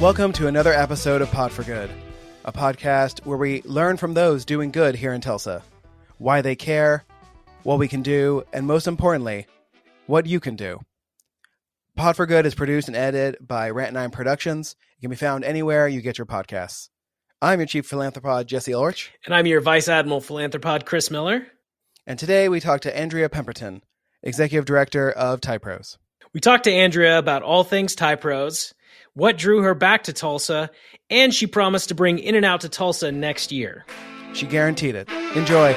Welcome to another episode of Pod for Good, a podcast where we learn from those doing good here in Tulsa, why they care, what we can do, and most importantly, what you can do. Pod for Good is produced and edited by Rant 9 Productions. It can be found anywhere you get your podcasts. I'm your chief philanthropod, Jesse Lorch, And I'm your Vice Admiral Philanthropod, Chris Miller. and today we talk to Andrea Pemberton, Executive Director of Typros. We talked to Andrea about all things Typros, what drew her back to Tulsa, and she promised to bring In-N-Out to Tulsa next year. She guaranteed it. Enjoy.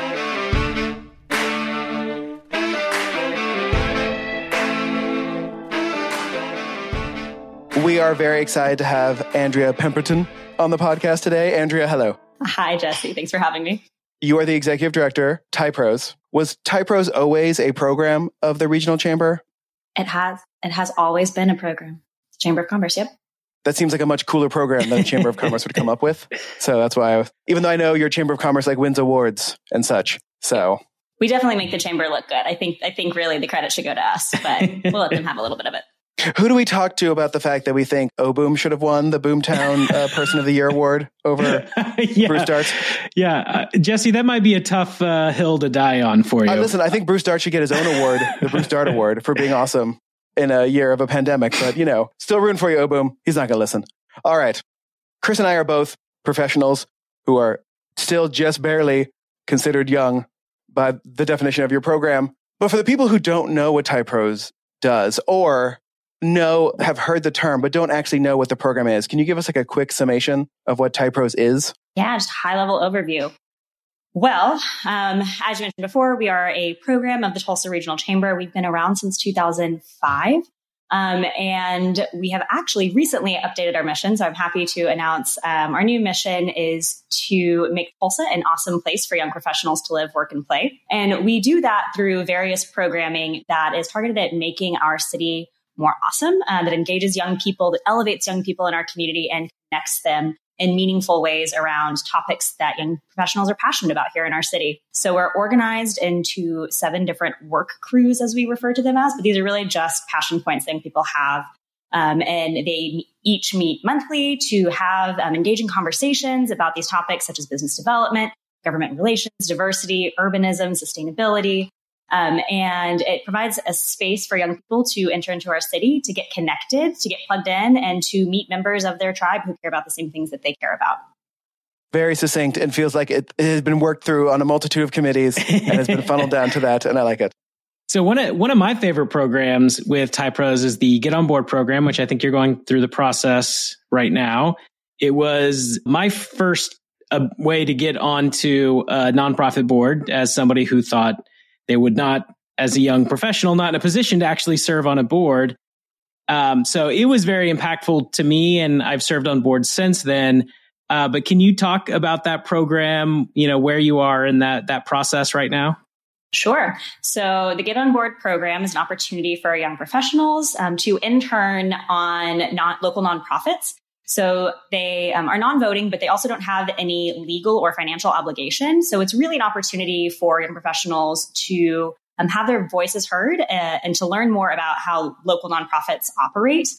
We are very excited to have Andrea Pemberton on the podcast today. Andrea, hello. Hi, Jesse. Thanks for having me. You are the executive director, Typros. Was Typros always a program of the regional chamber? It has it has always been a program. Chamber of Commerce. Yep. That seems like a much cooler program than the Chamber of Commerce would come up with. So that's why, I was, even though I know your Chamber of Commerce like wins awards and such. So We definitely make the chamber look good. I think I think really the credit should go to us, but we'll let them have a little bit of it. Who do we talk to about the fact that we think Oboom should have won the Boomtown uh, Person of the Year award over yeah. Bruce Darts? Yeah, uh, Jesse, that might be a tough uh, hill to die on for you. Uh, listen, I think Bruce Dart should get his own award, the Bruce Dart Award, for being awesome in a year of a pandemic. But you know, still rooting for you, Oboom. He's not going to listen. All right, Chris and I are both professionals who are still just barely considered young by the definition of your program. But for the people who don't know what Typros does, or know have heard the term but don't actually know what the program is, can you give us like a quick summation of what Typros is? Yeah, just high level overview. Well, um, as you mentioned before, we are a program of the Tulsa Regional Chamber. We've been around since 2005. Um, and we have actually recently updated our mission. So I'm happy to announce um, our new mission is to make Tulsa an awesome place for young professionals to live, work, and play. And we do that through various programming that is targeted at making our city more awesome, uh, that engages young people, that elevates young people in our community and connects them in meaningful ways around topics that young professionals are passionate about here in our city. So we're organized into seven different work crews, as we refer to them as, but these are really just passion points that people have. Um, and they each meet monthly to have um, engaging conversations about these topics such as business development, government relations, diversity, urbanism, sustainability, um, and it provides a space for young people to enter into our city, to get connected, to get plugged in, and to meet members of their tribe who care about the same things that they care about. Very succinct and feels like it, it has been worked through on a multitude of committees and has been funneled down to that, and I like it. so one of one of my favorite programs with Typros is the Get On Board program, which I think you're going through the process right now. It was my first uh, way to get onto a nonprofit board as somebody who thought they would not, as a young professional, not in a position to actually serve on a board. Um, so it was very impactful to me, and I've served on boards since then. Uh, but can you talk about that program? You know where you are in that that process right now. Sure. So the Get On Board program is an opportunity for young professionals um, to intern on non- local nonprofits. So they um, are non-voting, but they also don't have any legal or financial obligation. So it's really an opportunity for young professionals to um, have their voices heard uh, and to learn more about how local nonprofits operate.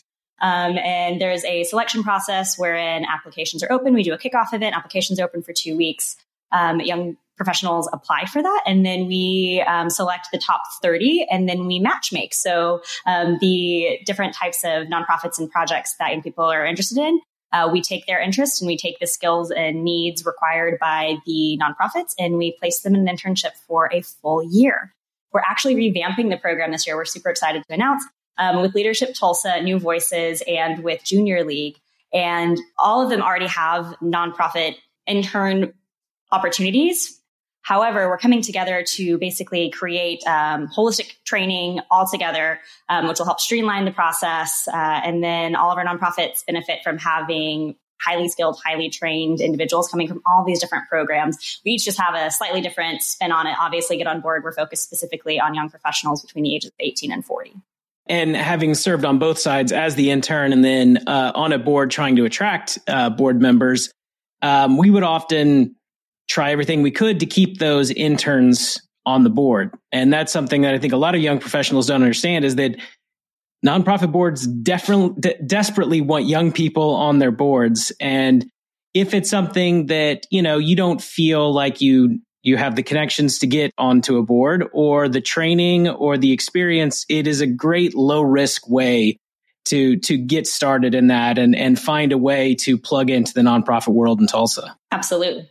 Um, and there's a selection process wherein applications are open. We do a kickoff event. Applications open for two weeks. Um, young professionals apply for that, and then we um, select the top 30, and then we match make. So um, the different types of nonprofits and projects that young people are interested in. Uh, we take their interest and we take the skills and needs required by the nonprofits and we place them in an internship for a full year. We're actually revamping the program this year. We're super excited to announce um, with Leadership Tulsa, New Voices, and with Junior League. And all of them already have nonprofit intern opportunities. However, we're coming together to basically create um, holistic training all together, um, which will help streamline the process. Uh, and then all of our nonprofits benefit from having highly skilled, highly trained individuals coming from all these different programs. We each just have a slightly different spin on it. Obviously, Get On Board, we're focused specifically on young professionals between the ages of 18 and 40. And having served on both sides as the intern and then uh, on a board trying to attract uh, board members, um, we would often try everything we could to keep those interns on the board. And that's something that I think a lot of young professionals don't understand is that nonprofit boards definitely de- desperately want young people on their boards. And if it's something that you know you don't feel like you you have the connections to get onto a board or the training or the experience it is a great low risk way to to get started in that and and find a way to plug into the nonprofit world in Tulsa. Absolutely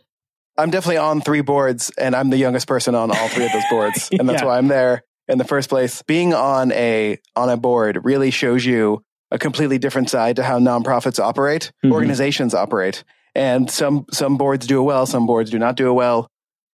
I'm definitely on three boards and I'm the youngest person on all three of those boards and that's yeah. why I'm there in the first place. Being on a on a board really shows you a completely different side to how nonprofits operate, mm-hmm. organizations operate. And some some boards do it well, some boards do not do it well.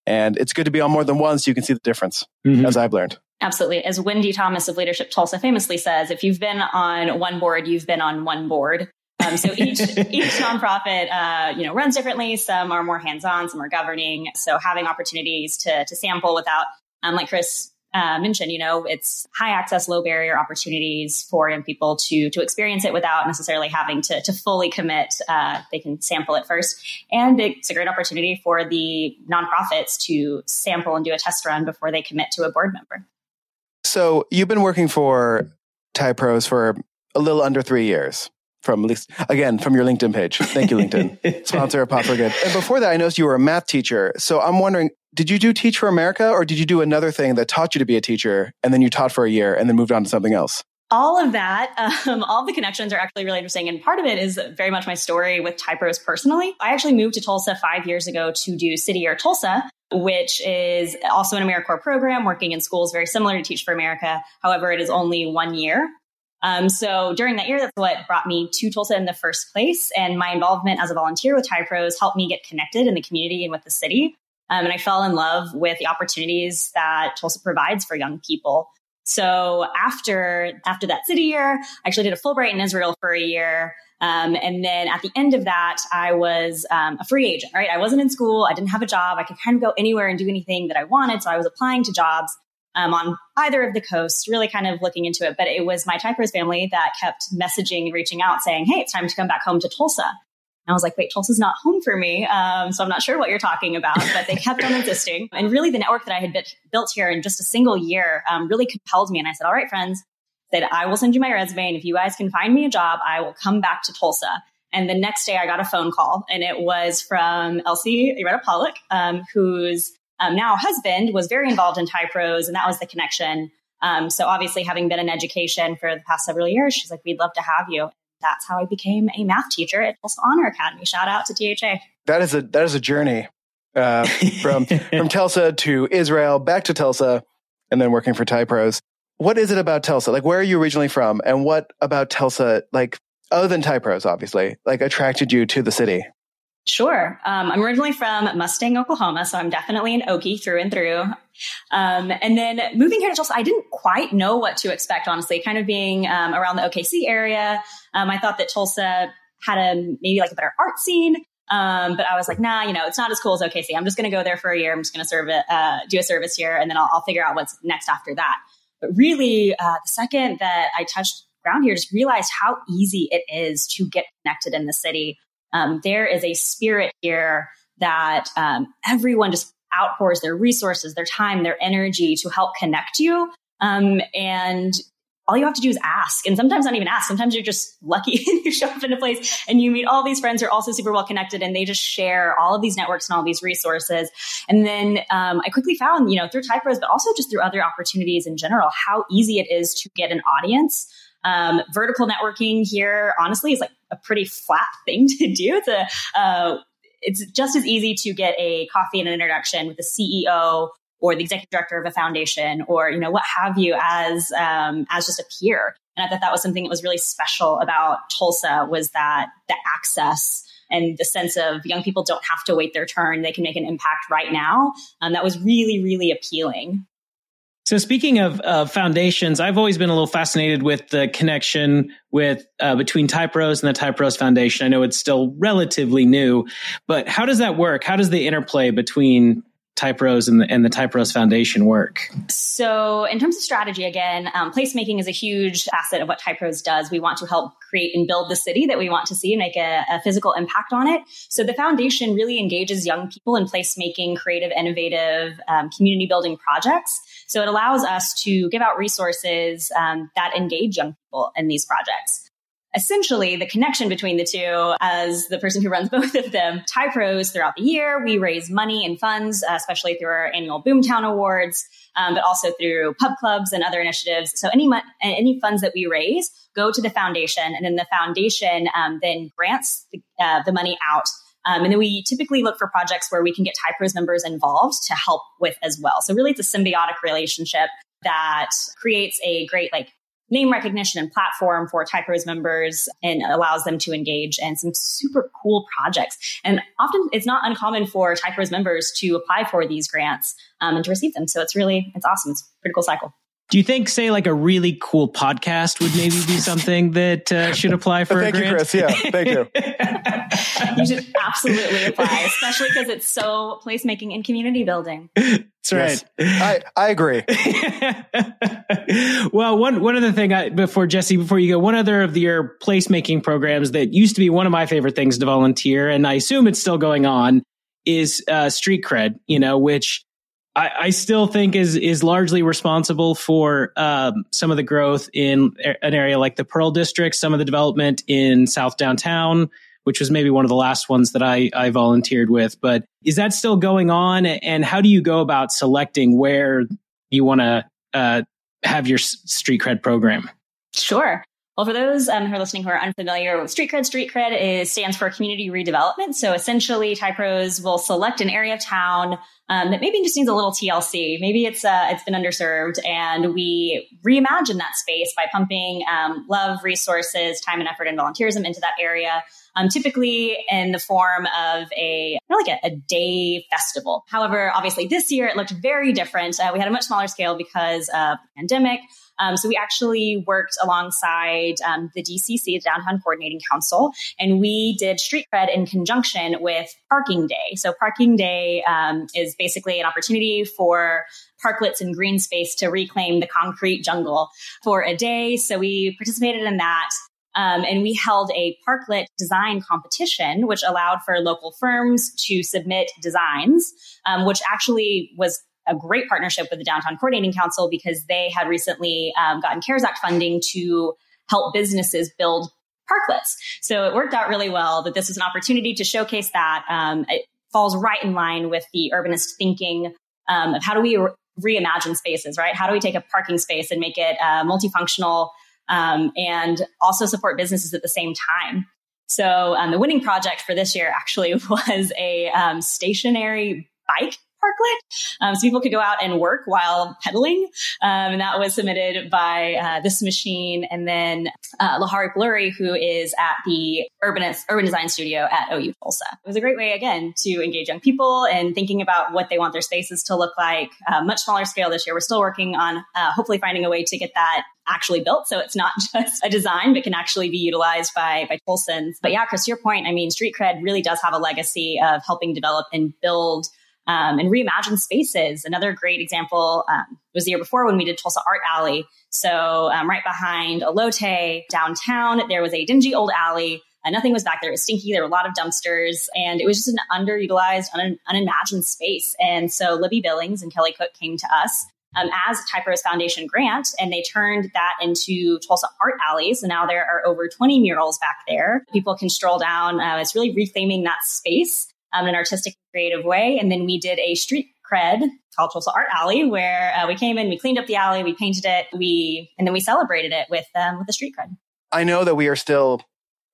And it's good to be on more than one so you can see the difference, mm-hmm. as I've learned. Absolutely. As Wendy Thomas of Leadership Tulsa famously says, if you've been on one board, you've been on one board. Um, so each each nonprofit, uh, you know, runs differently. Some are more hands on, some are governing. So having opportunities to to sample without, um, like Chris uh, mentioned, you know, it's high access, low barrier opportunities for young people to to experience it without necessarily having to to fully commit. Uh, they can sample it first, and it's a great opportunity for the nonprofits to sample and do a test run before they commit to a board member. So you've been working for TyPros for a little under three years from least again from your LinkedIn page. Thank you, LinkedIn sponsor of Pod for Good. And before that, I noticed you were a math teacher. So I'm wondering, did you do Teach for America, or did you do another thing that taught you to be a teacher, and then you taught for a year, and then moved on to something else? all of that, um, all the connections are actually really interesting. And part of it is very much my story with TyPros personally. I actually moved to Tulsa five years ago to do City Year Tulsa, which is also an AmeriCorps program working in schools very similar to Teach for America. However, it is only one year. Um, so during that year, that's what brought me to Tulsa in the first place. And my involvement as a volunteer with TyPros helped me get connected in the community and with the city. Um, and I fell in love with the opportunities that Tulsa provides for young people. So after after that city year, I actually did a Fulbright in Israel for a year. Um, and then at the end of that, I was um, a free agent, right? I wasn't in school. I didn't have a job. I could kind of go anywhere and do anything that I wanted. So I was applying to jobs um, on either of the coasts, really kind of looking into it. But it was my TyPros family that kept messaging, and reaching out, saying, Hey, it's time to come back home to Tulsa. And I was like, wait, Tulsa's not home for me. Um, so I'm not sure what you're talking about, but they kept on insisting. And really the network that I had bit, built here in just a single year um, really compelled me. And I said, all right, friends, said, I will send you my resume. And if you guys can find me a job, I will come back to Tulsa. And the next day I got a phone call and it was from Elsie Iretta Pollock, um, whose um, now husband was very involved in TyPros, and that was the connection. Um, so obviously, having been in education for the past several years, she's like, "We'd love to have you." That's how I became a math teacher at Tulsa Honor Academy. Shout out to THA. That is a that is a journey uh, from from Tulsa to Israel, back to Tulsa, and then working for TyPros. What is it about Tulsa? Like, where are you originally from, and what about Tulsa, like other than TyPros, obviously, like attracted you to the city? Sure. Um, I'm originally from Mustang, Oklahoma, so I'm definitely an Okie through and through. Um, and then moving here to Tulsa, I didn't quite know what to expect, honestly. Kind of being um, around the OKC area, um, I thought that Tulsa had a maybe like a better art scene. Um, but I was like, nah, you know, it's not as cool as OKC. I'm just going to go there for a year. I'm just going to serve it, uh, do a service here, and then I'll, I'll, figure out what's next after that. But really, uh, the second that I touched ground here, just realized how easy it is to get connected in the city. Um, there is a spirit here that um, everyone just outpours their resources, their time, their energy to help connect you. Um, and all you have to do is ask. And sometimes not even ask. Sometimes you're just lucky you show up in a place and you meet all these friends who are also super well connected and they just share all of these networks and all these resources. And then um, I quickly found, you know, through TyPros, but also just through other opportunities in general, how easy it is to get an audience. Um, vertical networking here, honestly, is like a pretty flat thing to do. It's a, uh, it's just as easy to get a coffee and an introduction with the CEO or the executive director of a foundation or you know what have you as um, as just a peer. And i thought that was something that was really special about tulsa was that the access and the sense of young people don't have to wait their turn. They can make an impact right now. Um, that was really really appealing so speaking of uh, foundations, I've always been a little fascinated with the connection with uh, between TyPros and the TyPros Foundation. I know it's still relatively new, but how does that work? How does the interplay between Typros and the, and the Typros Foundation work? So, in terms of strategy, again, um, placemaking is a huge facet of what Typros does. We want to help create and build the city that we want to see and make a, a physical impact on it. So, the foundation really engages young people in placemaking, creative, innovative, um, community building projects. So, it allows us to give out resources um, that engage young people in these projects essentially the connection between the two as the person who runs both of them. Typros throughout the year, we raise money and funds, uh, especially through our annual Boomtown Awards, um, but also through pub clubs and other initiatives. So any any funds that we raise go to the foundation, and then the foundation um, then grants the, uh, the money out. Um, and then we typically look for projects where we can get Typros members involved to help with as well. So really, it's a symbiotic relationship that creates a great like name recognition and platform for Typros members and allows them to engage in some super cool projects. And often it's not uncommon for Typros members to apply for these grants um, and to receive them. So it's really, it's awesome. It's a pretty cool cycle. Do you think, say, like a really cool podcast would maybe be something that uh, should apply for thank a grant? Thank you, Chris. Yeah, thank you. you should absolutely apply, especially because it's so placemaking and community building. That's right. Yes. I, I agree. well, one one other thing I, before Jesse, before you go, one other of your placemaking programs that used to be one of my favorite things to volunteer, and I assume it's still going on, is uh, street cred. You know, which I, I, still think is is largely responsible for um, some of the growth in an area like the Pearl District, some of the development in South Downtown, which was maybe one of the last ones that I, I volunteered with. But is that still going on? And how do you go about selecting where you want to uh, have your street cred program? Sure. Well, for those um, who are listening who are unfamiliar with street cred, street cred is stands for community redevelopment. So essentially, Typros will select an area of town um, that maybe just needs a little TLC. Maybe it's uh, it's been underserved, and we reimagine that space by pumping um, love, resources, time, and effort, and volunteerism into that area. Um, typically in the form of a like a, a, day festival. However, obviously this year it looked very different. Uh, we had a much smaller scale because of the pandemic. Um, so we actually worked alongside um, the DCC, the Downtown Coordinating Council, and we did street cred in conjunction with Parking Day. So Parking Day um, is basically an opportunity for parklets and green space to reclaim the concrete jungle for a day. So we participated in that. Um, and we held a parklet design competition, which allowed for local firms to submit designs, um, which actually was a great partnership with the Downtown Coordinating Council because they had recently um, gotten CARES Act funding to help businesses build parklets. So it worked out really well that this was an opportunity to showcase that. Um, it falls right in line with the urbanist thinking um, of how do we re- reimagine spaces, right? How do we take a parking space and make it uh, multifunctional um, and also support businesses at the same time? So um, the winning project for this year actually was a um, stationary bike parklet. Um, so people could go out and work while pedaling. Um, and that was submitted by uh, This Machine and then uh, Lahari Blurry, who is at the Urban, Urban Design Studio at OU Tulsa. It was a great way, again, to engage young people and thinking about what they want their spaces to look like. Uh, much smaller scale this year. We're still working on uh, hopefully finding a way to get that actually built. So it's not just a design, but can actually be utilized by, by Tulsans. But yeah, Chris, your point, I mean, street cred really does have a legacy of helping develop and build um, and reimagine spaces. Another great example um, was the year before when we did Tulsa Art Alley. So um, right behind Elote downtown, there was a dingy old alley. Uh, nothing was back there. It was stinky. There were a lot of dumpsters, and it was just an underutilized, un- unimagined space. And so Libby Billings and Kelly Cook came to us um, as a Foundation grant, and they turned that into Tulsa Art Alleys. And now there are over 20 murals back there. People can stroll down. Uh, it's really reclaiming that space um, in an artistic creative way. And then we did a street cred called Tulsa Art Alley, where uh, we came in, we cleaned up the alley, we painted it, we and then we celebrated it with um, with the street cred. I know that we are still,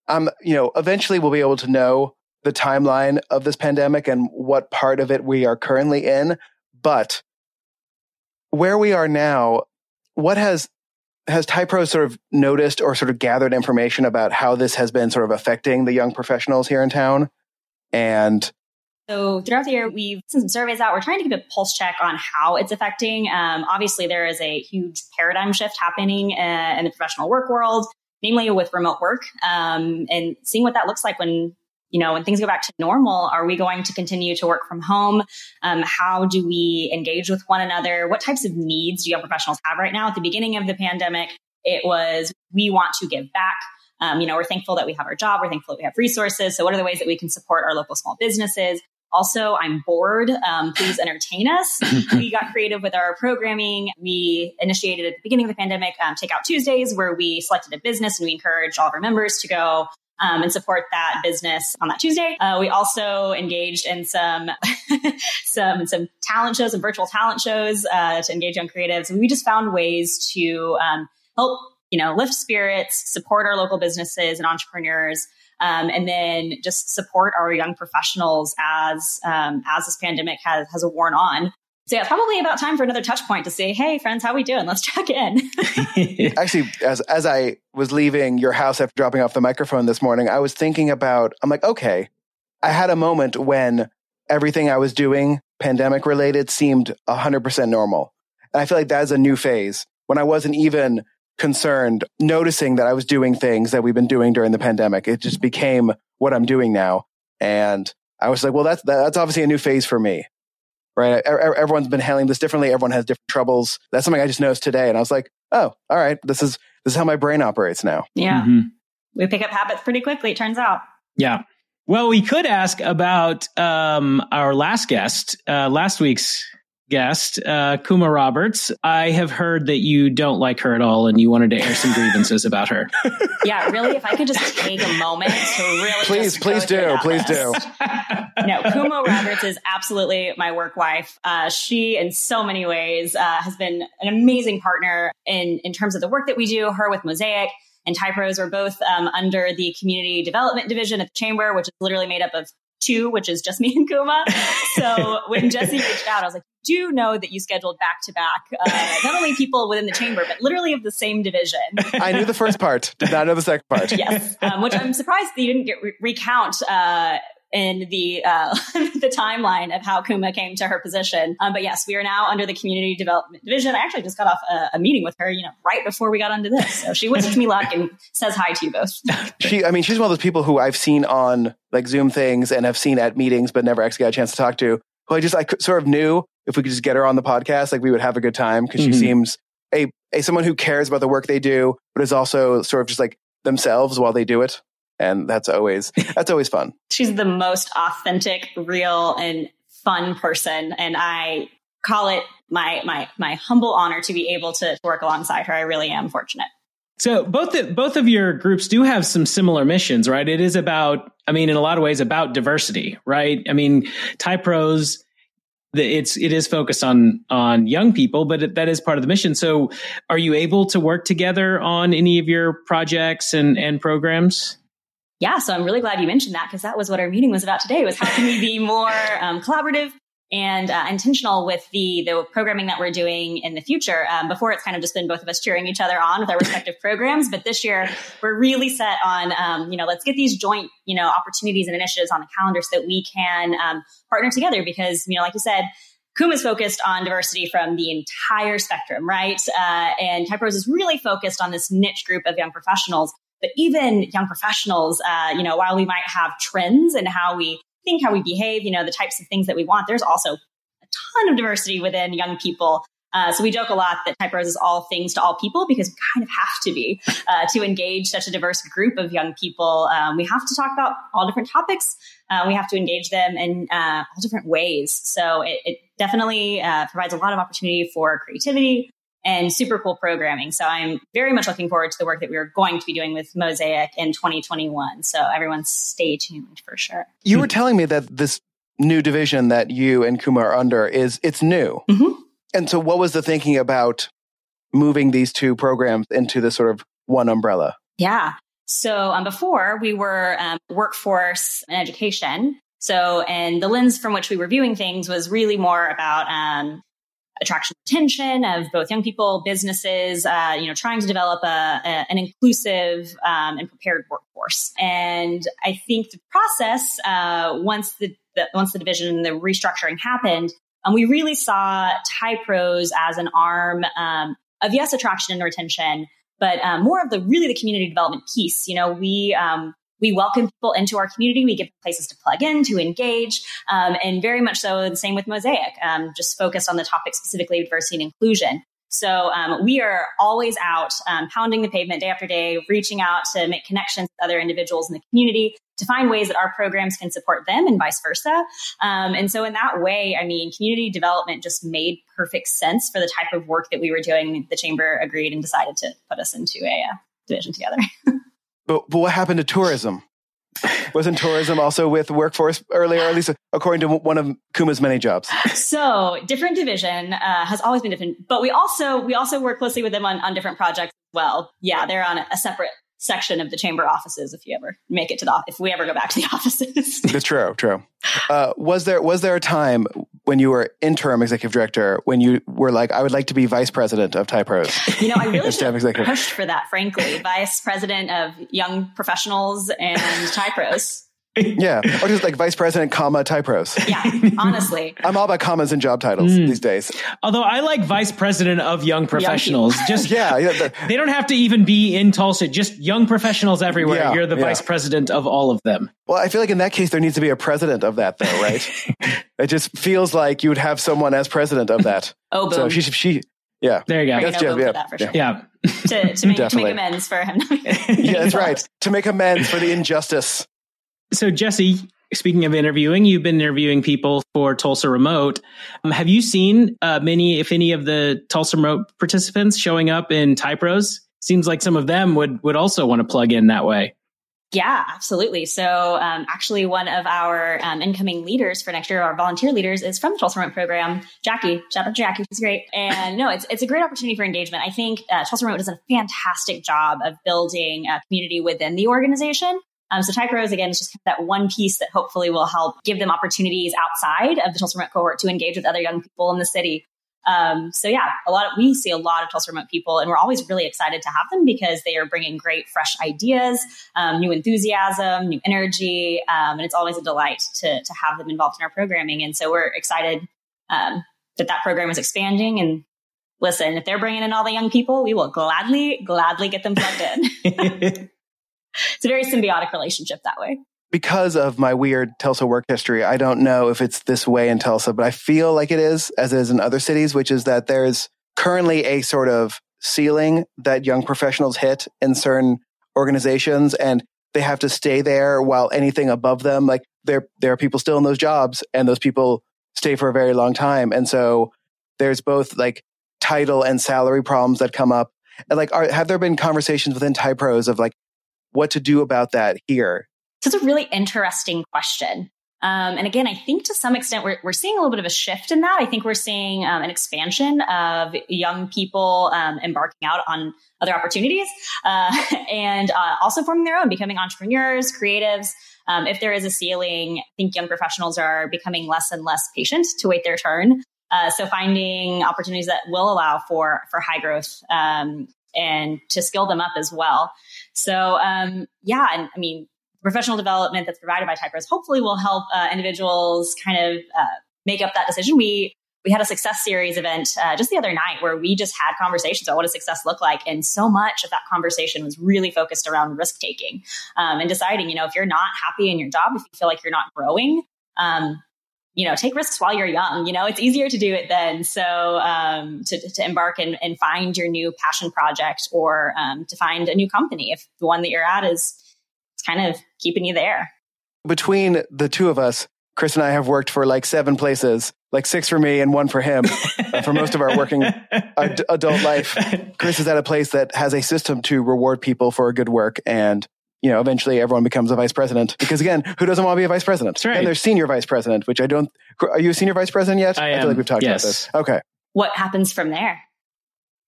um, you know, eventually we'll be able to know the timeline of this pandemic and what part of it we are currently in, but where we are now, what has has Typro sort of noticed or sort of gathered information about how this has been sort of affecting the young professionals here in town? And so throughout the year, we've sent some surveys out. We're trying to keep a pulse check on how it's affecting. Um, obviously, there is a huge paradigm shift happening uh, in the professional work world, namely with remote work, um, and seeing what that looks like when you know, when things go back to normal, are we going to continue to work from home? Um, how do we engage with one another? What types of needs do young professionals have right now? At the beginning of the pandemic, it was we want to give back. Um, you know, we're thankful that we have our job. We're thankful that we have resources. So, what are the ways that we can support our local small businesses? Also, I'm bored. Um, please entertain us. we got creative with our programming. We initiated at the beginning of the pandemic um, Takeout Tuesdays, where we selected a business and we encouraged all of our members to go um, and support that business on that Tuesday. Uh, we also engaged in some some some talent shows and virtual talent shows uh, to engage young creatives. And we just found ways to um, help you know lift spirits, support our local businesses and entrepreneurs. Um, and then just support our young professionals as um, as this pandemic has has worn on. So yeah, it's probably about time for another touch point to say, "Hey, friends, how we doing? Let's check in." Actually, as as I was leaving your house after dropping off the microphone this morning, I was thinking about. I'm like, okay, I had a moment when everything I was doing, pandemic related, seemed 100% normal, and I feel like that is a new phase when I wasn't even concerned noticing that I was doing things that we've been doing during the pandemic. It just became what I'm doing now. And I was like, well, that's, that's obviously a new phase for me, right? Everyone's been handling this differently. Everyone has different troubles. That's something I just noticed today. And I was like, oh, all right. This is, this is how my brain operates now. Yeah. Mm-hmm. We pick up habits pretty quickly, it turns out. Yeah. Well, we could ask about um, our last guest, uh, last week's guest, uh, Kuma Roberts. I have heard that you don't like her at all and you wanted to air some grievances about her. Yeah, really, if I could just take a moment to really Please, please do. Please do. no, Kuma Roberts is absolutely my work wife. Uh, she, in so many ways, uh, has been an amazing partner in, in terms of the work that we do, her with Mosaic and Typros are both um, under the community development division at the chamber, which is literally made up of two, which is just me and Kuma. So when Jesse reached out, I was like, do you know that you scheduled back to back, not only people within the chamber, but literally of the same division. I knew the first part, did not know the second part. yes, um, which I'm surprised that you didn't get re- recount. Uh, in the uh, the timeline of how Kuma came to her position. Um, but yes, we are now under the community development division. I actually just got off a, a, meeting with her, you know, right before we got onto this. So she wishes me luck and says hi to you both. she, I mean, she's one of those people who I've seen on like Zoom things and have seen at meetings, but never actually got a chance to talk to. Who I just I sort of knew if we could just get her on the podcast, like we would have a good time because mm-hmm. she seems a, a someone who cares about the work they do, but is also sort of just like themselves while they do it and that's always that's always fun. She's the most authentic, real, and fun person, and I call it my my my humble honor to be able to work alongside her. I really am fortunate. So both the, both of your groups do have some similar missions, right? It is about, I mean, in a lot of ways, about diversity, right? I mean, Typros it's it is focused on on young people, but it, that is part of the mission. So, are you able to work together on any of your projects and and programs? Yeah, so I'm really glad you mentioned that because that was what our meeting was about today was how can we be more um, collaborative and uh, intentional with the the programming that we're doing in the future. Um, before it's kind of just been both of us cheering each other on with our respective programs, but this year we're really set on um, you know let's get these joint you know opportunities and initiatives on the calendar so that we can um, partner together because you know like you said. Kuma is focused on diversity from the entire spectrum, right? Uh, and Typros is really focused on this niche group of young professionals but even young professionals, uh, you know, while we might have trends and how we think, how we behave, you know, the types of things that we want, there's also a ton of diversity within young people. Uh, so we joke a lot that Typros is all things to all people because we kind of have to be uh, to engage such a diverse group of young people. Um, we have to talk about all different topics. Uh, we have to engage them in uh, all different ways. So it, it definitely uh, provides a lot of opportunity for creativity, and super cool programming. So I'm very much looking forward to the work that we are going to be doing with Mosaic in 2021. So everyone stay tuned for sure. You were telling me that this new division that you and Kuma are under is it's new. Mm-hmm. And so what was the thinking about moving these two programs into this sort of one umbrella? Yeah. So um, before we were um, workforce and education. So, and the lens from which we were viewing things was really more about um, attraction retention of both young people, businesses, uh, you know, trying to develop a, a an inclusive um, and prepared workforce. And I think the process, uh, once the, the, once the division and the restructuring happened, um, we really saw Typros as an arm um, of yes, attraction and retention, but um, more of the really the community development piece. You know, we um, we welcome people into our community. We give places to plug in, to engage, um, and very much so the same with Mosaic, um, just focused on the topic specifically diversity and inclusion. So um, we are always out um, pounding the pavement day after day, reaching out to make connections with other individuals in the community to find ways that our programs can support them and vice versa. Um, and so in that way, I mean, community development just made perfect sense for the type of work that we were doing. The chamber agreed and decided to put us into a uh, division together. but, but what happened to tourism? Wasn't tourism also with workforce earlier, at least according to one of Kuma's many jobs? So different division uh, has always been different, but we also we also work closely with them on, on different projects as well. Yeah, they're on a, a separate section of the chamber offices if you ever make it to the if we ever go back to the offices. true, true. Uh, was there was there a time when you were interim executive director when you were like, I would like to be vice president of TyPros? You know, I really should pushed for that. Frankly, vice president of young professionals and TyPros yeah, or just like vice president, comma TyPros. Yeah, honestly, I'm all about commas and job titles mm. these days. Although I like vice president of young professionals. Young just yeah, yeah the, they don't have to even be in Tulsa. Just young professionals everywhere. Yeah, You're the yeah. vice president of all of them. Well, I feel like in that case there needs to be a president of that, though, right? it just feels like you would have someone as president of that. oh, boom. So she, she, yeah. There you go. That's Jeff, yeah, that sure. yeah. to, to, make, to make amends for him. yeah, that's right. To make amends for the injustice. So, Jesse, speaking of interviewing, you've been interviewing people for Tulsa Remote. Um, have you seen uh, many, if any, of the Tulsa Remote participants showing up in TyPros? Seems like some of them would would also want to plug in that way. Yeah, absolutely. So, um, actually, one of our um, incoming leaders for next year, our volunteer leaders, is from the Tulsa Remote program. Jackie, shout out to Jackie, she's great. And no, it's it's a great opportunity for engagement. I think uh, Tulsa Remote does a fantastic job of building a community within the organization. Um, so TyPros, again, is just that one piece that hopefully will help give them opportunities outside of the Tulsa Remote cohort to engage with other young people in the city. Um, so yeah, a lot of, we see a lot of Tulsa Remote people and we're always really excited to have them because they are bringing great, fresh ideas, um, new enthusiasm, new energy. Um, and it's always a delight to, to have them involved in our programming. And so we're excited, um, that that program is expanding and listen, if they're bringing in all the young people, we will gladly, gladly get them plugged in. it's a very symbiotic relationship that way. Because of my weird Tulsa work history, I don't know if it's this way in Tulsa, but I feel like it is, as it is in other cities, which is that there's currently a sort of ceiling that young professionals hit in certain organizations and they have to stay there while anything above them, like there, there are people still in those jobs and those people stay for a very long time. And so there's both like title and salary problems that come up. And like, are, have there been conversations within TyPros of like, what to do about that here? So it's a really interesting question. Um, and again, I think to some extent we're, we're seeing a little bit of a shift in that. I think we're seeing um, an expansion of young people um, embarking out on other opportunities uh, and uh, also forming their own, becoming entrepreneurs, creatives. Um, if there is a ceiling, I think young professionals are becoming less and less patient to wait their turn. Uh, so finding opportunities that will allow for for high growth um, and to skill them up as well. So, um, yeah, and I mean, professional development that's provided by TyPros hopefully will help uh, individuals kind of uh, make up that decision. We we had a success series event uh, just the other night where we just had conversations about what does success look like, and so much of that conversation was really focused around risk taking um, and deciding, you know, if you're not happy in your job, if you feel like you're not growing, um, you know, take risks while you're young. You know, it's easier to do it then. So um, to, to embark and, and find your new passion project or um, to find a new company if the one that you're at is kind of keeping you there. Between the two of us, Chris and I have worked for like seven places, like six for me and one for him uh, for most of our working ad- adult life. Chris is at a place that has a system to reward people for good work and you know, eventually everyone becomes a vice president. Because again, who doesn't want to be a vice president? Right. And there's senior vice president, which I don't. Are you a senior vice president yet? I, I feel like we've talked yes. about this. Okay. What happens from there?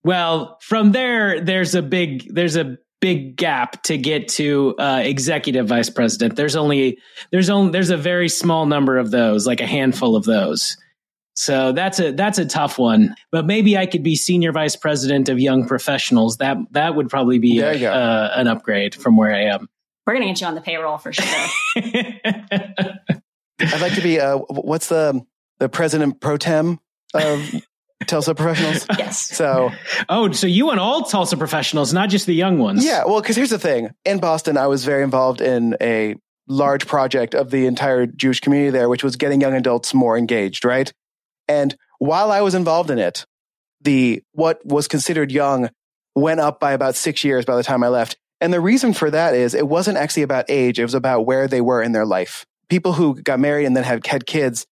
Well, from there, there's a big there's a big gap to get to uh, executive vice president. There's only there's only there's a very small number of those, like a handful of those. So that's a that's a tough one. But maybe I could be senior vice president of young professionals. That that would probably be a, uh, an upgrade from where I am. We're gonna get you on the payroll for sure. I'd like to be. Uh, what's the the president pro tem of Tulsa professionals. Yes. So, oh, so you want all Tulsa professionals, not just the young ones? Yeah, well, because here's the thing: in Boston, I was very involved in a large project of the entire Jewish community there, which was getting young adults more engaged, right? And while I was involved in it, the what was considered young went up by about six years by the time I left. And the reason for that is it wasn't actually about age; it was about where they were in their life. People who got married and then had had kids,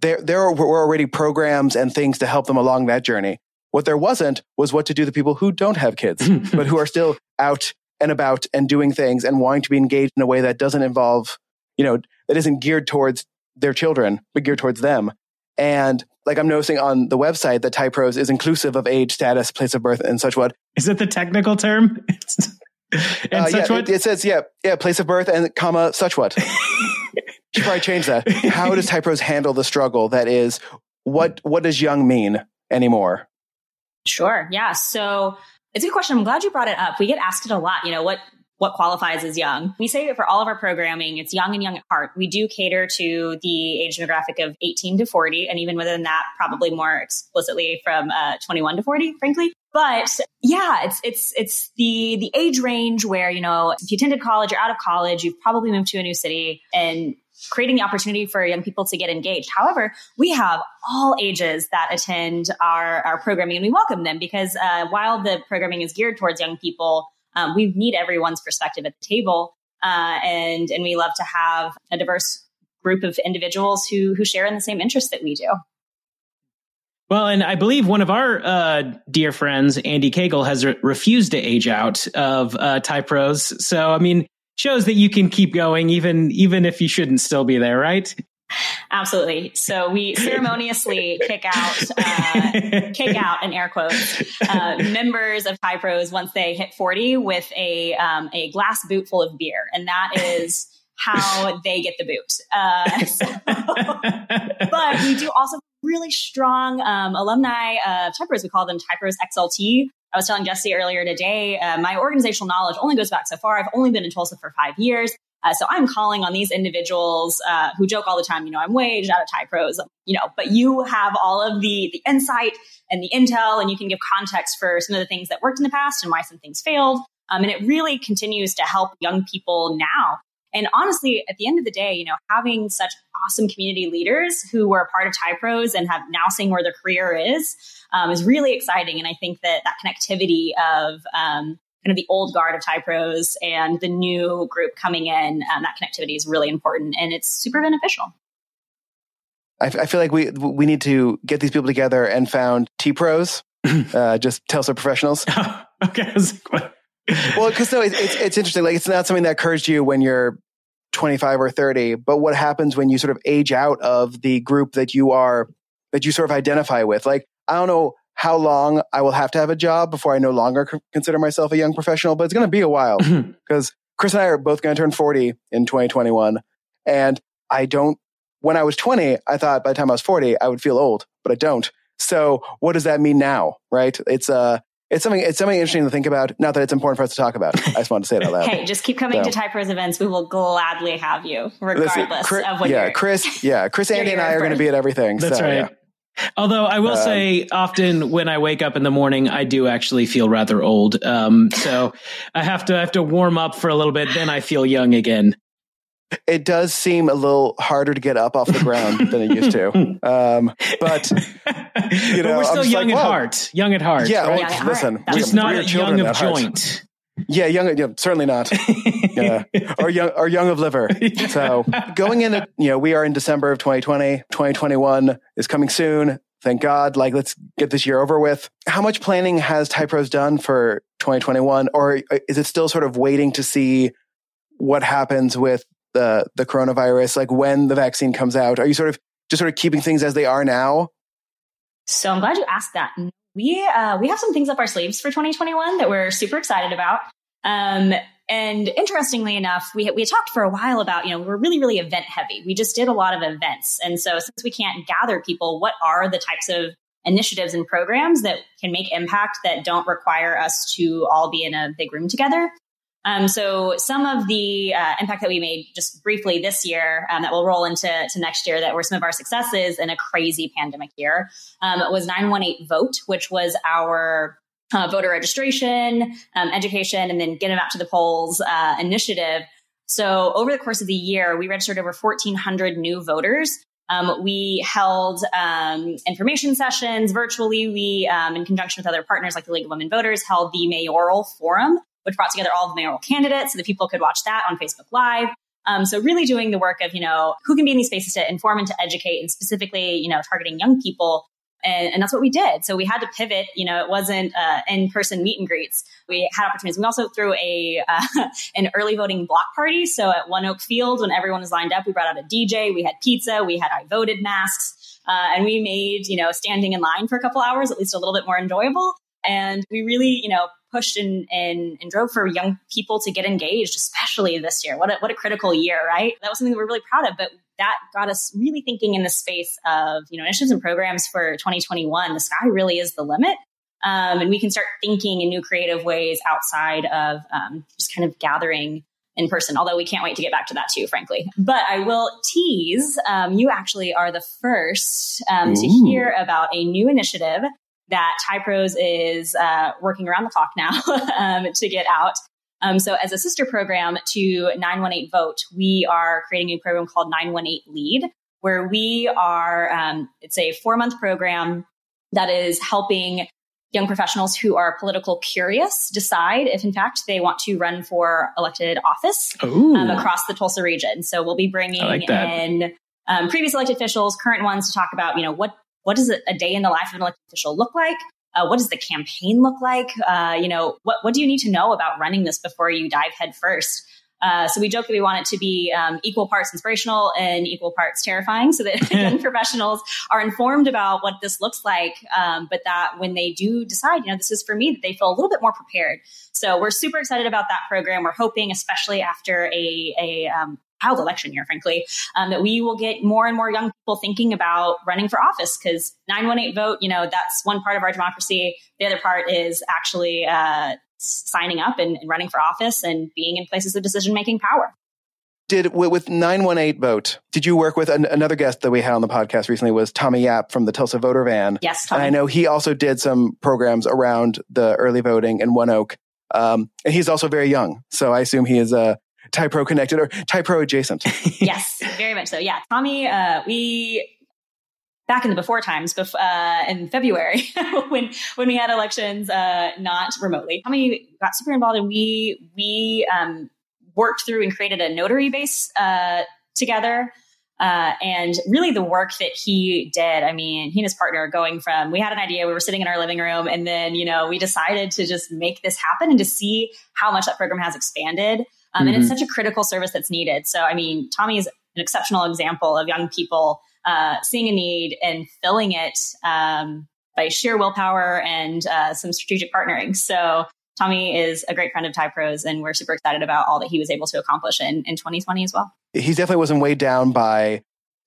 there there were already programs and things to help them along that journey. What there wasn't was what to do the people who don't have kids, but who are still out and about and doing things and wanting to be engaged in a way that doesn't involve, you know, that isn't geared towards their children, but geared towards them. And like I'm noticing on the website that TyPros is inclusive of age, status, place of birth, and such what. Is it the technical term? and uh, such yeah, what? It, it, says, yeah, yeah, place of birth and comma, such what. Should probably change that. How does TyPros handle the struggle that is what what does young mean anymore? Sure. Yeah. So it's a good question. I'm glad you brought it up. We get asked it a lot. You know, what what qualifies as young. We say that for all of our programming, it's young and young at heart. We do cater to the age demographic of 18 to 40, and even within that, probably more explicitly from uh, 21 to 40, frankly. But yeah, it's it's it's the the age range where you know if you attended college, you're out of college, you've probably moved to a new city, and creating the opportunity for young people to get engaged. However, we have all ages that attend our, our programming and we welcome them because uh, while the programming is geared towards young people, um, we need everyone's perspective at the table. Uh, and, and we love to have a diverse group of individuals who, who share in the same interests that we do. Well, and I believe one of our uh, dear friends, Andy Kegel, has re- refused to age out of uh, TyPros. So, I mean, shows that you can keep going even even if you shouldn't still be there, right? Absolutely. So we ceremoniously kick out, uh, kick out in air quotes, uh, members of TyPros once they hit 40 with a, um, a glass boot full of beer. And that is how they get the boot. Uh, so, but we do also really strong um, alumni of TyPros. We call them TyPros XLT. I was telling Jesse earlier today, uh, my organizational knowledge only goes back so far. I've only been in Tulsa for five years. Uh, so I'm calling on these individuals uh, who joke all the time, you know, I'm waged out of TyPros, you know, but you have all of the the insight and the intel, and you can give context for some of the things that worked in the past and why some things failed. Um, and it really continues to help young people now. And honestly, at the end of the day, you know, having such awesome community leaders who were a part of TyPros and have now seen where their career is um, is really exciting. And I think that that connectivity of um, kind of the old guard of TyPros and the new group coming in, um, that connectivity is really important and it's super beneficial. I, I feel like we we need to get these people together and found T pros, uh, just Tulsa professionals. okay. well, because no, it's, it's, it's interesting. Like it's not something that occurs to you when you're 25 or 30, but what happens when you sort of age out of the group that you are that you sort of identify with? Like I don't know how long I will have to have a job before I no longer consider myself a young professional, but it's going to be a while because Chris and I are both going to turn 40 in 2021. And I don't, when I was 20, I thought by the time I was 40, I would feel old, but I don't. So what does that mean now? Right. It's, uh, it's something it's something interesting to think about. Not that it's important for us to talk about. I just wanted to say it out loud. hey, just keep coming so. to TyPros events. We will gladly have you, regardless Listen, Chris, of what. Yeah, Chris. Yeah, Chris, Andy, and I are going to be at everything. That's so, right. Yeah. Although I will um, say, often when I wake up in the morning, I do actually feel rather old. Um, so I have to I have to warm up for a little bit, then I feel young again. It does seem a little harder to get up off the ground than it used to. Um, but you know, but we're still young like, at heart. Young at heart. Yeah. Right? Well, listen, just not young of joint. Yeah, young, yeah, certainly not. yeah. or young, or young of liver. So going into, you know, we are in December of 2020. 2021 is coming soon. Thank God. Like, let's get this year over with. How much planning has TyPros done for 2021, or is it still sort of waiting to see what happens with the the coronavirus? Like when the vaccine comes out, are you sort of just sort of keeping things as they are now? So I'm glad you asked that we uh, we have some things up our sleeves for 2021 that we're super excited about. Um, and interestingly enough, we we talked for a while about you know we're really really event heavy. We just did a lot of events, and so since we can't gather people, what are the types of initiatives and programs that can make impact that don't require us to all be in a big room together? Um, so some of the uh, impact that we made just briefly this year um, that will roll into to next year that were some of our successes in a crazy pandemic year um, was 918 Vote, which was our uh, voter registration, um, education, and then get them out to the polls uh, initiative. So over the course of the year, we registered over 1,400 new voters. Um, we held um, information sessions virtually. We, um, in conjunction with other partners like the League of Women Voters, held the mayoral forum, which brought together all the mayoral candidates so that people could watch that on Facebook Live. Um, so really doing the work of, you know, who can be in these spaces to inform and to educate and specifically, you know, targeting young people. And, and that's what we did. So we had to pivot. You know, it wasn't uh, in-person meet and greets. We had opportunities. We also threw a uh, an early voting block party. So at ONEOK Field, when everyone was lined up, we brought out a DJ. We had pizza. We had I voted masks, uh, and we made you know standing in line for a couple hours at least a little bit more enjoyable. And we really, you know, pushed and, and, and drove for young people to get engaged, especially this year. What a, what a critical year, right? That was something that we're really proud of. But that got us really thinking in the space of, you know, initiatives and programs for 2021. The sky really is the limit. Um, and we can start thinking in new creative ways outside of um, just kind of gathering in person, although we can't wait to get back to that too, frankly. But I will tease um, you actually are the first um, to hear about a new initiative that TYPros is uh, working around the clock now um, to get out. Um, so, as a sister program to 918 Vote, we are creating a program called 918 Lead, where we are, um, it's a four month program that is helping young professionals who are political curious decide if, in fact, they want to run for elected office um, across the Tulsa region. So, we'll be bringing like in um, previous elected officials, current ones to talk about, you know, what what does a day in the life of an elected official look like? Uh, what does the campaign look like? Uh, you know, what, what do you need to know about running this before you dive headfirst? Uh, so we joke that we want it to be um, equal parts inspirational and equal parts terrifying, so that young professionals are informed about what this looks like. Um, but that when they do decide, you know, this is for me, that they feel a little bit more prepared. So we're super excited about that program. We're hoping, especially after a a um, wild election year, frankly, um, that we will get more and more young people thinking about running for office because 918 vote, you know, that's one part of our democracy. The other part is actually uh, signing up and, and running for office and being in places of decision making power did with 918 vote did you work with an, another guest that we had on the podcast recently was tommy yap from the tulsa voter van yes tommy. and i know he also did some programs around the early voting in ONEOK um, and he's also very young so i assume he is uh, TYPro connected or TYPro adjacent. yes, very much so. Yeah. Tommy, uh, we, back in the before times, bef- uh, in February, when, when we had elections, uh, not remotely, Tommy got super involved and we, we, um, worked through and created a notary base, uh, together. Uh, and really the work that he did, I mean, he and his partner going from, we had an idea, we were sitting in our living room, and then, you know, we decided to just make this happen and to see how much that program has expanded. Um, mm-hmm. And it's mm-hmm. such a critical service that's needed. So, I mean, Tommy is an exceptional example of young people uh, seeing a need and filling it um, by sheer willpower and uh, some strategic partnering. So, Tommy is a great friend of TYPros, and we're super excited about all that he was able to accomplish in, in 2020 as well. He definitely wasn't weighed down by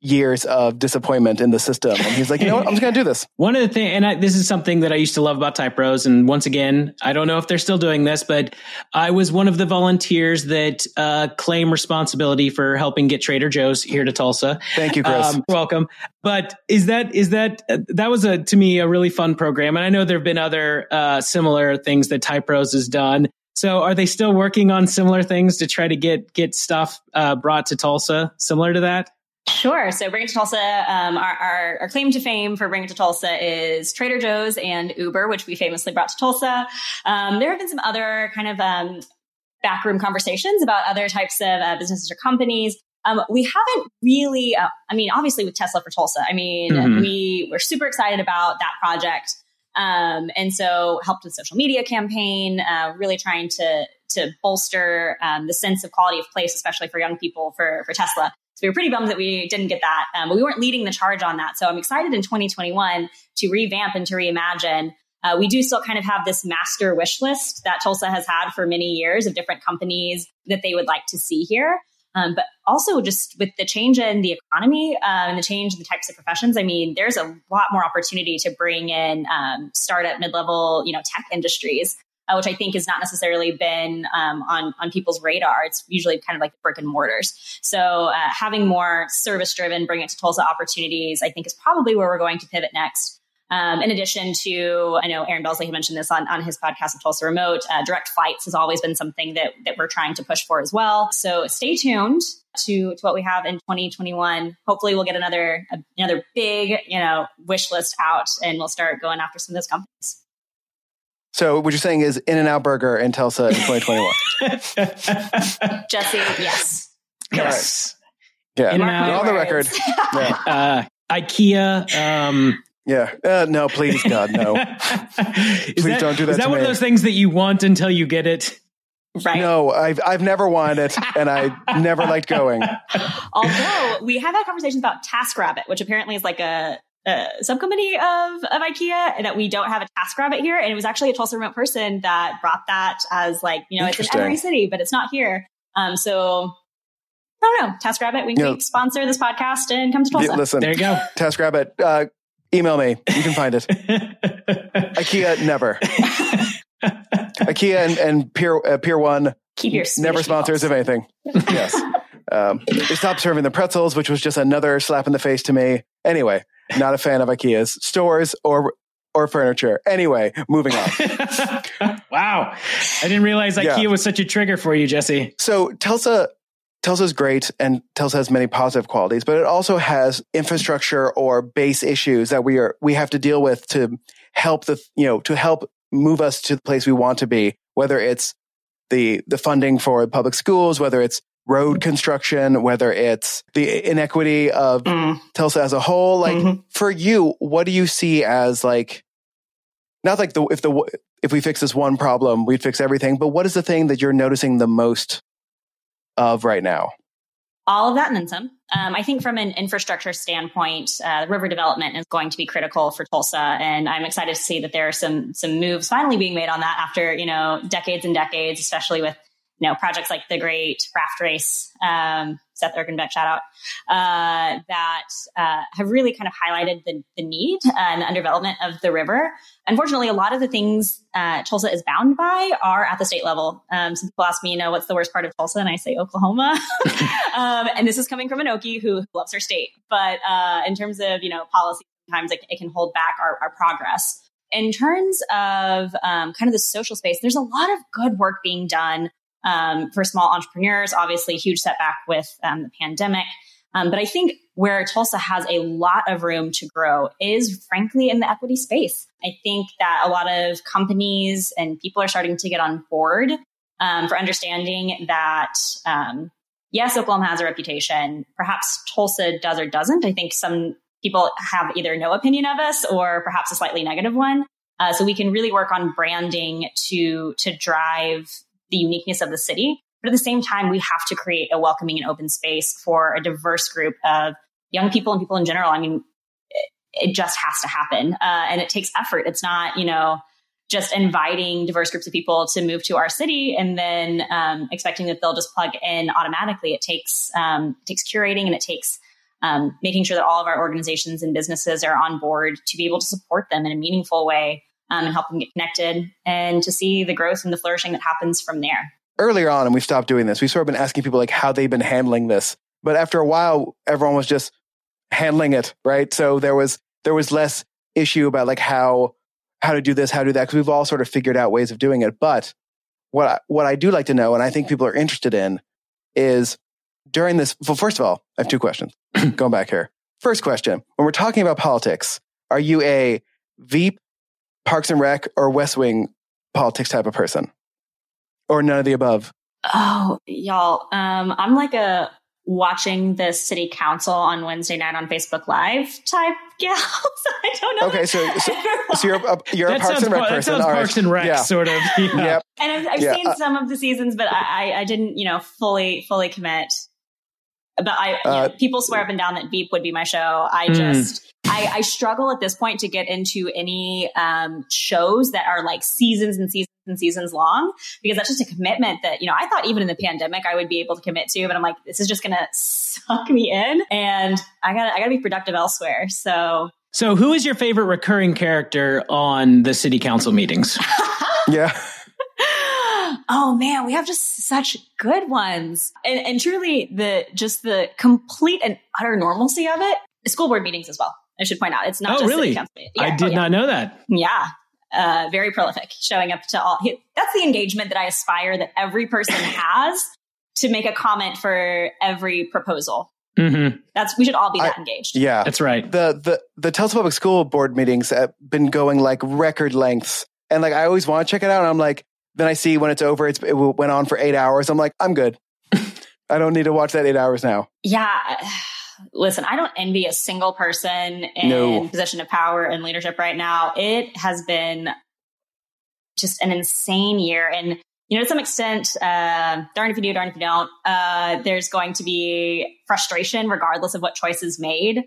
years of disappointment in the system. And he's like, you know what? I'm just going to do this. One of the things, and I, this is something that I used to love about TYPros. And once again, I don't know if they're still doing this, but I was one of the volunteers that uh, claim responsibility for helping get Trader Joe's here to Tulsa. Thank you, Chris. Um, welcome. But is that, is that, uh, that was a, to me, a really fun program. And I know there have been other uh, similar things that TYPros has done. So are they still working on similar things to try to get, get stuff uh, brought to Tulsa similar to that? Sure. So Bring It to Tulsa, um, our, our, our, claim to fame for Bring It to Tulsa is Trader Joe's and Uber, which we famously brought to Tulsa. Um, there have been some other kind of um, backroom conversations about other types of uh, businesses or companies. Um, we haven't really, uh, I mean, obviously with Tesla for Tulsa, I mean, mm-hmm. we were super excited about that project. Um, and so helped with social media campaign, uh, really trying to to bolster um, the sense of quality of place, especially for young people for for Tesla. So we were pretty bummed that we didn't get that, um, but we weren't leading the charge on that. So I'm excited in 2021 to revamp and to reimagine. Uh, we do still kind of have this master wish list that Tulsa has had for many years of different companies that they would like to see here. Um, but also just with the change in the economy uh, and the change in the types of professions, I mean, there's a lot more opportunity to bring in um, startup, mid-level, you know, tech industries uh, which I think has not necessarily been um, on on people's radar. It's usually kind of like brick and mortars. So uh, having more service driven, bring it to Tulsa opportunities, I think is probably where we're going to pivot next. Um, in addition to, I know Aaron Bolzle mentioned this on, on his podcast of Tulsa Remote. Uh, direct flights has always been something that that we're trying to push for as well. So stay tuned to to what we have in 2021. Hopefully, we'll get another another big you know wish list out, and we'll start going after some of those companies. So what you're saying is In and Out Burger in Tulsa in 2021. Jesse, yes. Yes. Yeah, In-N-Out. You're on the record. Yeah, Uh, IKEA. Um, yeah. Uh, no, please, God, no. Please that, don't do that Is that to one me. of those things that you want until you get it? Right. No, I've I've never wanted it, and I never liked going. Although we have had conversations about TaskRabbit, which apparently is like a, a subcommittee of, of IKEA, and that we don't have a task rabbit here. And it was actually a Tulsa remote person that brought that as like, you know, it's in Interesting. every city, but it's not here. Um, so I don't know. TaskRabbit, we can Yeah. sponsor this podcast and come to Tulsa. Yeah, listen, There you go. TaskRabbit, uh, email me. You can find it. IKEA, never. IKEA and, and Pier uh, Pier One Keep your never sponsors meatballs. of anything. yes. Um, they stopped serving the pretzels, which was just another slap in the face to me. Anyway, not a fan of IKEA's stores or or furniture. Anyway, moving on. wow. I didn't realize Yeah. IKEA was such a trigger for you, Jesse. So Tulsa Tulsa's great and Tulsa has many positive qualities, but it also has infrastructure or base issues that we are we have to deal with to help the you know to help move us to the place we want to be, whether it's the the funding for public schools, whether it's road construction, whether it's the inequity of Mm. Tulsa as a whole. Like Mhm. for you, what do you see as like not like the if the if we fix this one problem, we'd fix everything, but what is the thing that you're noticing the most of right now? all of that and then some. Um, I think from an infrastructure standpoint, uh, river development is going to be critical for Tulsa, and I'm excited to see that there are some some moves finally being made on that after you know decades and decades, especially with you know projects like the Great Raft Race, um, Seth Erkenbeck shout out, uh, that uh, have really kind of highlighted the, the need and the underdevelopment of the river. Unfortunately, a lot of the things uh, Tulsa is bound by are at the state level. Um, some people ask me, you know, what's the worst part of Tulsa, and I say Oklahoma. um, and this is coming from an Okie who loves her state, but uh, in terms of you know policy, sometimes it, it can hold back our, our progress. In terms of um, kind of the social space, there's a lot of good work being done um, for small entrepreneurs. Obviously, huge setback with um, the pandemic. Um, but I think where Tulsa has a lot of room to grow is frankly in the equity space. I think that a lot of companies and people are starting to get on board um, for understanding that, um, yes, Oklahoma has a reputation. Perhaps Tulsa does or doesn't. I think some people have either no opinion of us or perhaps a slightly negative one. Uh, so we can really work on branding to to drive the uniqueness of the city. But at the same time, we have to create a welcoming and open space for a diverse group of young people and people in general. I mean, it, it just has to happen. Uh, and it takes effort. It's not, you know, just inviting diverse groups of people to move to our city and then um, expecting that they'll just plug in automatically. It takes um, it takes curating and it takes um, making sure that all of our organizations and businesses are on board to be able to support them in a meaningful way um, and help them get connected and to see the growth and the flourishing that happens from there. Earlier on, and we've stopped doing this, we've sort of been asking people like how they've been handling this. But after a while, everyone was just handling it, right? So there was there was less issue about like how how to do this, how to do that, because we've all sort of figured out ways of doing it. But what I, what I do like to know, and I think people are interested in, is during this. Well, first of all, I have two questions. Going back here, first question: When we're talking about politics, are you a Veep, Parks and Rec, or West Wing politics type of person, or none of the above? Oh, y'all. Um, I'm like a watching the city council on Wednesday night on Facebook Live type gal. So I don't know. Okay, so so, so you're a, you're a Parks and Rec that person. sounds All right. Parks and Rec, Yeah. sort of. Yeah. Yep. and I've, I've Yeah, seen uh, some of the seasons, but I, I, I didn't, you know, fully, fully commit. But I, you Uh, know, people swear up and down that Veep would be my show. I Mm. just, I, I struggle at this point to get into any um, shows that are like seasons and seasons and seasons long because that's just a commitment that you know I thought even in the pandemic I would be able to commit to, but I'm like, this is just gonna suck me in, and I gotta, I gotta be productive elsewhere. So So, who is your favorite recurring character on the city council meetings? Yeah. oh man, we have just such good ones. And, and truly the, just the complete and utter normalcy of it, school board meetings as well. I should point out. It's not oh, just really? Yeah, I did oh, yeah. not know that. Yeah. Uh, very prolific, showing up to all. That's the engagement that I aspire that every person has to make a comment for every proposal. Mm-hmm. That's we should all be that I, engaged. Yeah, that's right. The the the Tulsa Public School Board meetings have been going like record lengths, and like I always want to check it out. And I'm like, then I see when it's over, it's, it went on for eight hours. I'm like, I'm good. I don't need to watch that eight hours now. Yeah. Listen, I don't envy a single person in No. position of power and leadership right now. It has been just an insane year. And, you know, to some extent, uh, darn if you do, darn if you don't, uh, there's going to be frustration regardless of what choice is made.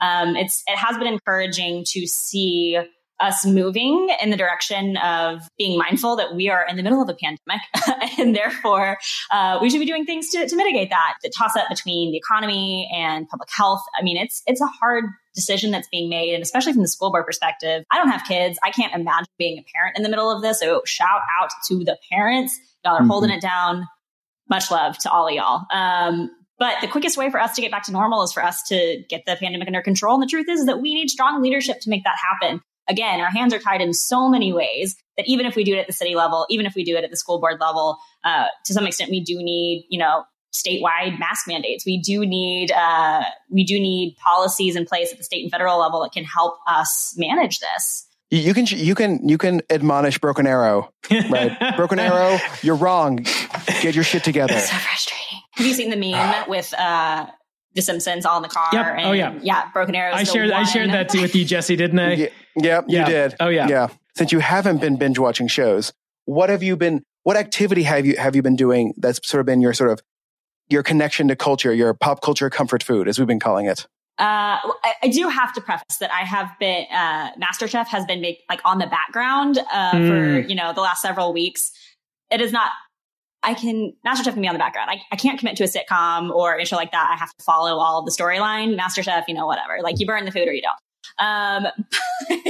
Um, it's, it has been encouraging to see us moving in the direction of being mindful that we are in the middle of a pandemic and therefore uh, we should be doing things to, to mitigate that. The toss up between the economy and public health i mean it's it's a hard decision that's being made and especially from the school board perspective. I don't have kids. I can't imagine being a parent in the middle of this so shout out to the parents. Y'all are mm-hmm. holding it down. Much love to all of y'all. Um, but the quickest way for us to get back to normal is for us to get the pandemic under control. And the truth is, is that we need strong leadership to make that happen again, our hands are tied in so many ways that even if we do it at the city level, even if we do it at the school board level, uh, to some extent, we do need, you know, statewide mask mandates. We do need uh, we do need policies in place at the state and federal level that can help us manage this. You can you can you can admonish Broken Arrow, right? Broken Arrow, you're wrong. Get your shit together. so frustrating. Have you seen the meme with uh, the Simpsons all in the car. Yep. And, oh yeah, yeah. Broken Arrow. I shared. I shared that too with you, Jesse, didn't I? Yeah, yep, yeah. you did. Oh yeah, yeah. Since you haven't been binge watching shows, what have you been? What activity have you have you been doing? That's sort of been your sort of your connection to culture, your pop culture comfort food, as we've been calling it. Uh, I, I, do have to preface that I have been uh, MasterChef has been make, like on the background uh, mm. for you know the last several weeks. It is not I can MasterChef can be on the background. I, I can't commit to a sitcom or a show like that. I have to follow all the storyline. MasterChef, you know, whatever. Like you burn the food or you don't. Um,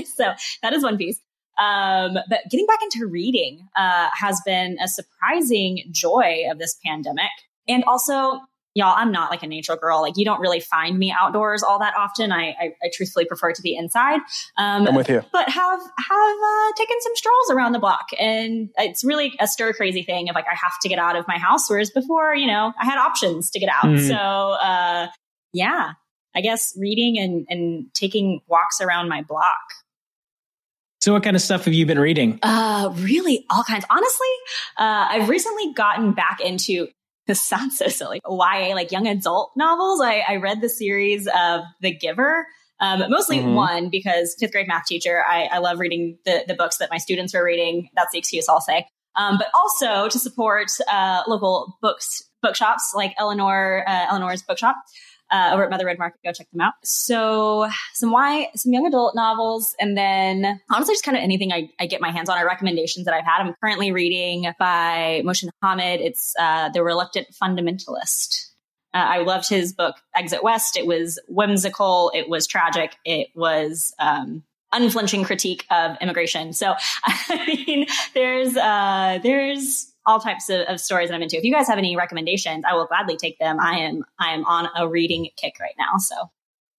so that is one piece. Um, but getting back into reading uh, has been a surprising joy of this pandemic. And also, y'all, I'm not like a nature girl. Like you don't really find me outdoors all that often. I, I, I truthfully prefer to be inside. Um, I'm with you. But have have uh, taken some strolls around the block, and it's really a stir crazy thing of like I have to get out of my house, whereas before, you know, I had options to get out. Mm. So uh, yeah, I guess reading and and taking walks around my block. So, what kind of stuff have you been reading? Uh, really, all kinds. Honestly, uh, I've recently gotten back into this sounds so silly. YA, like young adult novels. I, I read the series of The Giver. Um, mostly mm-hmm. one because fifth grade math teacher. I, I love reading the, the books that my students are reading. That's the excuse I'll say. Um, but also to support uh, local books bookshops like Eleanor uh, Eleanor's bookshop uh, over at Mother Road Market. Go check them out. So some why some young adult novels, and then honestly, just kind of anything I, I, get my hands on are recommendations that I've had. I'm currently reading by Mohsin Hamid. It's uh, The Reluctant Fundamentalist. Uh, I loved his book Exit West. It was whimsical. It was tragic. It was um, unflinching critique of immigration. So I mean, there's uh, there's all types of, of, stories that I'm into. If you guys have any recommendations, I will gladly take them. I am I am on a reading kick right now, so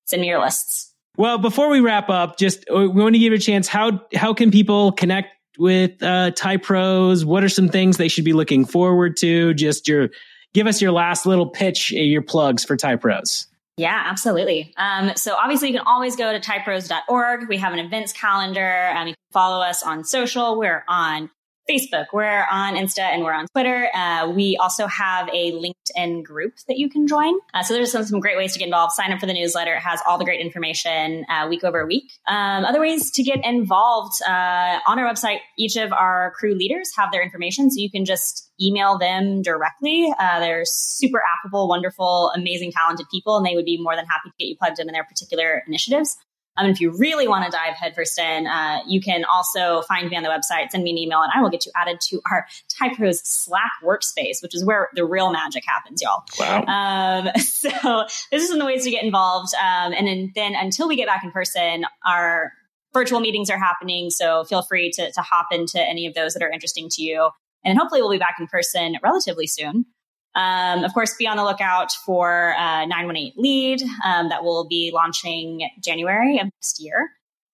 send me your lists. Well, before we wrap up, just uh, we want to give you a chance. How how can people connect with uh, TYPros? What are some things they should be looking forward to? Just your give us your last little pitch, uh, your plugs for TYPros. Yeah, absolutely. Um, so obviously you can always go to typros.org. We have an events calendar. Um, you can follow us on social. We're on Facebook, we're on Insta, and we're on Twitter. Uh, we also have a LinkedIn group that you can join. Uh, so there's some, some great ways to get involved. Sign up for the newsletter; it has all the great information uh, week over week. Um, other ways to get involved uh, on our website. Each of our crew leaders have their information, so you can just email them directly. Uh, they're super affable, wonderful, amazing, talented people, and they would be more than happy to get you plugged in in their particular initiatives. Um, if you really want to dive headfirst in, uh, you can also find me on the website, send me an email, and I will get you added to our TYPros Slack workspace, which is where the real magic happens, y'all. Wow. Um, so this is some of the ways to get involved. Um, and then, then until we get back in person, our virtual meetings are happening. So feel free to, to hop into any of those that are interesting to you. And hopefully we'll be back in person relatively soon. Um, of course, be on the lookout for uh, 918 Lead um, that will be launching January of next year.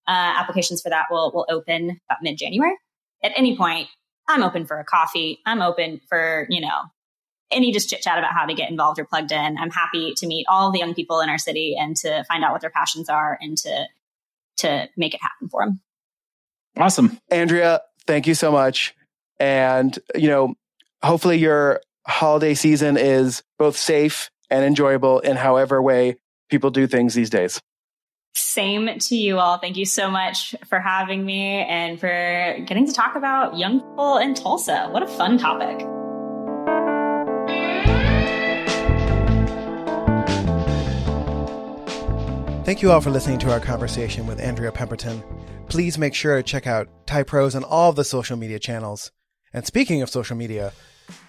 Uh, applications for that will, will open about mid January. At any point, I'm open for a coffee. I'm open for, you know, any just chit chat about how to get involved or plugged in. I'm happy to meet all the young people in our city and to find out what their passions are and to to make it happen for them. Awesome. Andrea, thank you so much. And, you know, hopefully your holiday season is both safe and enjoyable in however way people do things these days. Same to you all. Thank you so much for having me and for getting to talk about young people in Tulsa. What a fun topic. Thank you all for listening to our conversation with Andrea Pemberton. Please make sure to check out TYPros on all of the social media channels. And speaking of social media,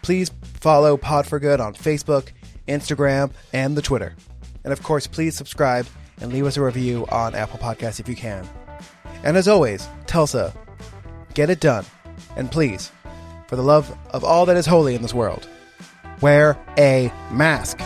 please follow Pod for Good on Facebook, Instagram, and the Twitter. And of course, please subscribe and leave us a review on Apple Podcasts if you can. And as always, Tulsa, get it done. And please, for the love of all that is holy in this world, wear a mask.